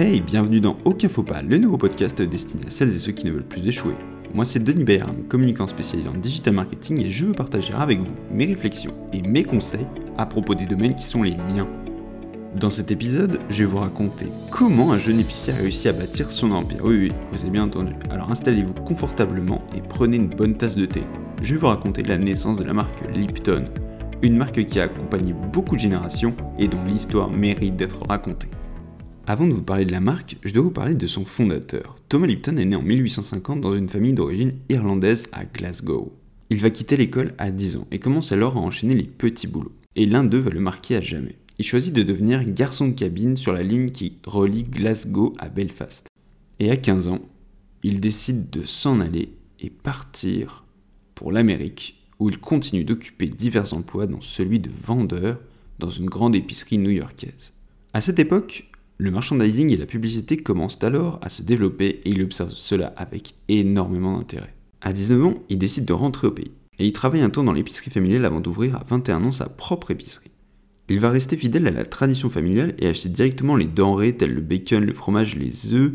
Hey, bienvenue dans Aucun Faux Pas, le nouveau podcast destiné à celles et ceux qui ne veulent plus échouer. Moi c'est Denis Bayram, communicant spécialisé en digital marketing et je veux partager avec vous mes réflexions et mes conseils à propos des domaines qui sont les miens. Dans cet épisode, je vais vous raconter comment un jeune épicier a réussi à bâtir son empire. Oui, oui, vous avez bien entendu. Alors installez-vous confortablement et prenez une bonne tasse de thé. Je vais vous raconter la naissance de la marque Lipton, une marque qui a accompagné beaucoup de générations et dont l'histoire mérite d'être racontée. Avant de vous parler de la marque, je dois vous parler de son fondateur. Thomas Lipton est né en 1850 dans une famille d'origine irlandaise à Glasgow. Il va quitter l'école à 10 ans et commence alors à enchaîner les petits boulots. Et l'un d'eux va le marquer à jamais. Il choisit de devenir garçon de cabine sur la ligne qui relie Glasgow à Belfast. Et à 15 ans, il décide de s'en aller et partir pour l'Amérique, où il continue d'occuper divers emplois dont celui de vendeur dans une grande épicerie new-yorkaise. À cette époque, le merchandising et la publicité commencent alors à se développer et il observe cela avec énormément d'intérêt. À 19 ans, il décide de rentrer au pays et il travaille un temps dans l'épicerie familiale avant d'ouvrir à 21 ans sa propre épicerie. Il va rester fidèle à la tradition familiale et acheter directement les denrées telles le bacon, le fromage, les œufs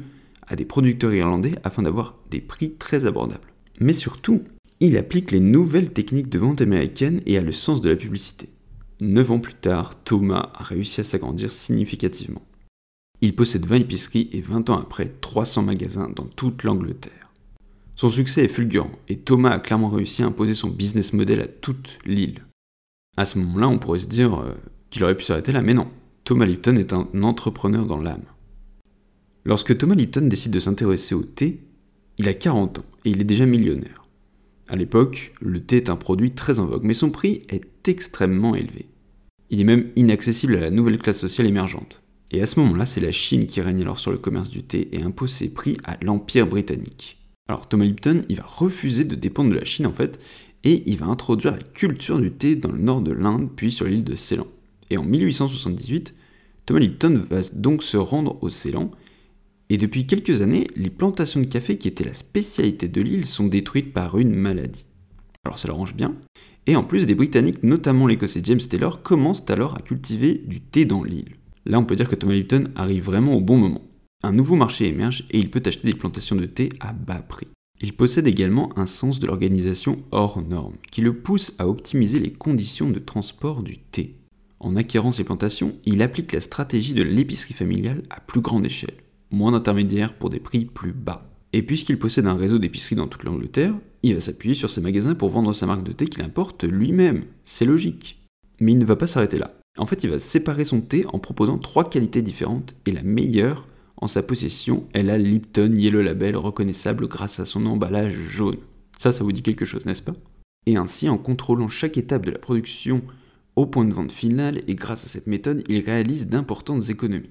à des producteurs irlandais afin d'avoir des prix très abordables. Mais surtout, il applique les nouvelles techniques de vente américaines et a le sens de la publicité. Neuf ans plus tard, Thomas a réussi à s'agrandir significativement. Il possède 20 épiceries et 20 ans après 300 magasins dans toute l'Angleterre. Son succès est fulgurant et Thomas a clairement réussi à imposer son business model à toute l'île. À ce moment-là, on pourrait se dire euh, qu'il aurait pu s'arrêter là, mais non. Thomas Lipton est un entrepreneur dans l'âme. Lorsque Thomas Lipton décide de s'intéresser au thé, il a 40 ans et il est déjà millionnaire. À l'époque, le thé est un produit très en vogue, mais son prix est extrêmement élevé. Il est même inaccessible à la nouvelle classe sociale émergente. Et à ce moment-là, c'est la Chine qui règne alors sur le commerce du thé et impose ses prix à l'Empire britannique. Alors Thomas Lipton, il va refuser de dépendre de la Chine en fait, et il va introduire la culture du thé dans le nord de l'Inde, puis sur l'île de Ceylan. Et en 1878, Thomas Lipton va donc se rendre au Ceylan, et depuis quelques années, les plantations de café qui étaient la spécialité de l'île sont détruites par une maladie. Alors ça l'arrange bien, et en plus des Britanniques, notamment l'écossais James Taylor, commencent alors à cultiver du thé dans l'île. Là, on peut dire que Thomas Lipton arrive vraiment au bon moment. Un nouveau marché émerge et il peut acheter des plantations de thé à bas prix. Il possède également un sens de l'organisation hors norme, qui le pousse à optimiser les conditions de transport du thé. En acquérant ces plantations, il applique la stratégie de l'épicerie familiale à plus grande échelle, moins d'intermédiaires pour des prix plus bas. Et puisqu'il possède un réseau d'épiceries dans toute l'Angleterre, il va s'appuyer sur ses magasins pour vendre sa marque de thé qu'il importe lui-même. C'est logique. Mais il ne va pas s'arrêter là. En fait, il va séparer son thé en proposant trois qualités différentes et la meilleure, en sa possession, elle a Lipton Yellow Label reconnaissable grâce à son emballage jaune. Ça, ça vous dit quelque chose, n'est-ce pas? Et ainsi, en contrôlant chaque étape de la production au point de vente final et grâce à cette méthode, il réalise d'importantes économies.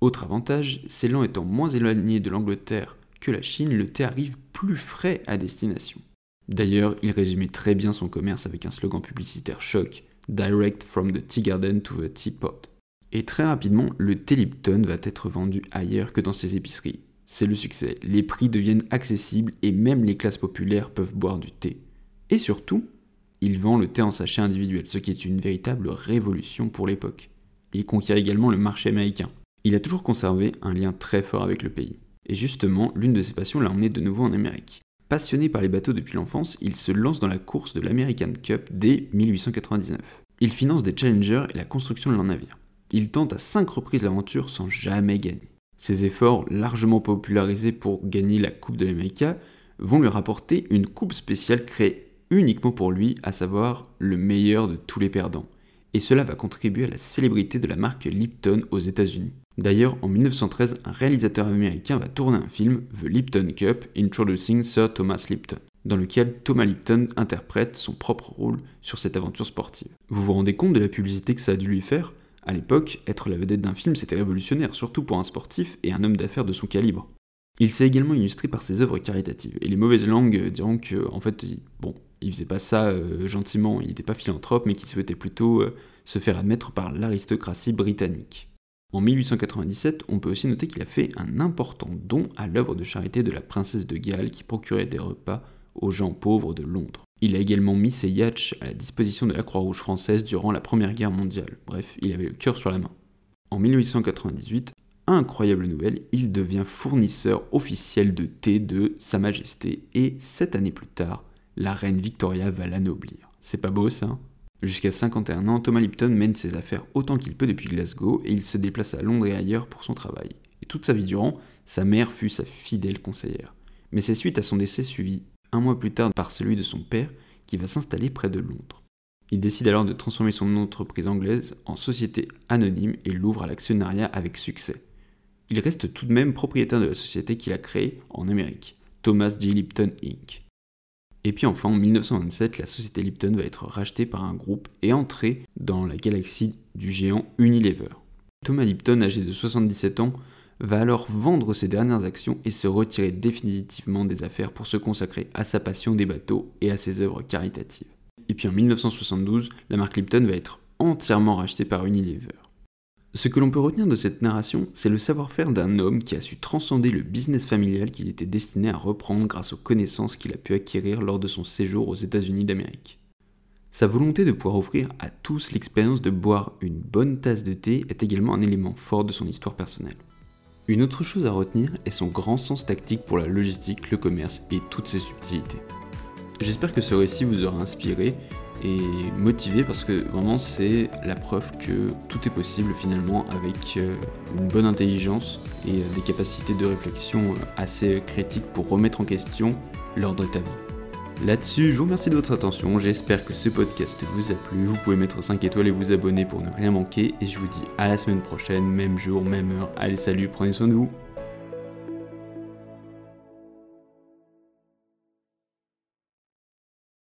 Autre avantage, Ceylan étant moins éloigné de l'Angleterre que la Chine, le thé arrive plus frais à destination. D'ailleurs, il résumait très bien son commerce avec un slogan publicitaire choc Direct from the tea garden to the teapot. Et très rapidement, le thé Lipton va être vendu ailleurs que dans ses épiceries. C'est le succès, les prix deviennent accessibles et même les classes populaires peuvent boire du thé. Et surtout, il vend le thé en sachet individuel, ce qui est une véritable révolution pour l'époque. Il conquiert également le marché américain. Il a toujours conservé un lien très fort avec le pays. Et justement, l'une de ses passions l'a emmené de nouveau en Amérique. Passionné par les bateaux depuis l'enfance, il se lance dans la course de l'American Cup dès 1899. Il finance des challengers et la construction de leurs navires. Il tente à cinq reprises l'aventure sans jamais gagner. Ses efforts, largement popularisés pour gagner la Coupe de l'Amérique, vont lui rapporter une coupe spéciale créée uniquement pour lui, à savoir le meilleur de tous les perdants. Et cela va contribuer à la célébrité de la marque Lipton aux États-Unis. D'ailleurs, en 1913, un réalisateur américain va tourner un film, The Lipton Cup, Introducing Sir Thomas Lipton, dans lequel Thomas Lipton interprète son propre rôle sur cette aventure sportive. Vous vous rendez compte de la publicité que ça a dû lui faire? À l'époque, être la vedette d'un film, c'était révolutionnaire, surtout pour un sportif et un homme d'affaires de son calibre. Il s'est également illustré par ses œuvres caritatives, et les mauvaises langues diront que, en fait, bon, il faisait pas ça euh, gentiment, il n'était pas philanthrope, mais qu'il souhaitait plutôt euh, se faire admettre par l'aristocratie britannique. En 1897, on peut aussi noter qu'il a fait un important don à l'œuvre de charité de la princesse de Galles qui procurait des repas aux gens pauvres de Londres. Il a également mis ses yachts à la disposition de la Croix-Rouge française durant la Première Guerre mondiale. Bref, il avait le cœur sur la main. En 1898, incroyable nouvelle, il devient fournisseur officiel de thé de Sa Majesté et sept années plus tard, la reine Victoria va l'anoblir. C'est pas beau ça Jusqu'à 51 ans, Thomas Lipton mène ses affaires autant qu'il peut depuis Glasgow et il se déplace à Londres et ailleurs pour son travail. Et toute sa vie durant, sa mère fut sa fidèle conseillère. Mais c'est suite à son décès suivi un mois plus tard par celui de son père qui va s'installer près de Londres. Il décide alors de transformer son entreprise anglaise en société anonyme et l'ouvre à l'actionnariat avec succès. Il reste tout de même propriétaire de la société qu'il a créée en Amérique, Thomas J. Lipton Inc. Et puis enfin, en 1927, la société Lipton va être rachetée par un groupe et entrer dans la galaxie du géant Unilever. Thomas Lipton, âgé de 77 ans, va alors vendre ses dernières actions et se retirer définitivement des affaires pour se consacrer à sa passion des bateaux et à ses œuvres caritatives. Et puis en 1972, la marque Lipton va être entièrement rachetée par Unilever. Ce que l'on peut retenir de cette narration, c'est le savoir-faire d'un homme qui a su transcender le business familial qu'il était destiné à reprendre grâce aux connaissances qu'il a pu acquérir lors de son séjour aux États-Unis d'Amérique. Sa volonté de pouvoir offrir à tous l'expérience de boire une bonne tasse de thé est également un élément fort de son histoire personnelle. Une autre chose à retenir est son grand sens tactique pour la logistique, le commerce et toutes ses subtilités. J'espère que ce récit vous aura inspiré et motivé parce que vraiment c'est la preuve que tout est possible finalement avec euh, une bonne intelligence et euh, des capacités de réflexion euh, assez critiques pour remettre en question l'ordre de ta vie. Là-dessus, je vous remercie de votre attention, j'espère que ce podcast vous a plu, vous pouvez mettre 5 étoiles et vous abonner pour ne rien manquer, et je vous dis à la semaine prochaine, même jour, même heure, allez salut, prenez soin de vous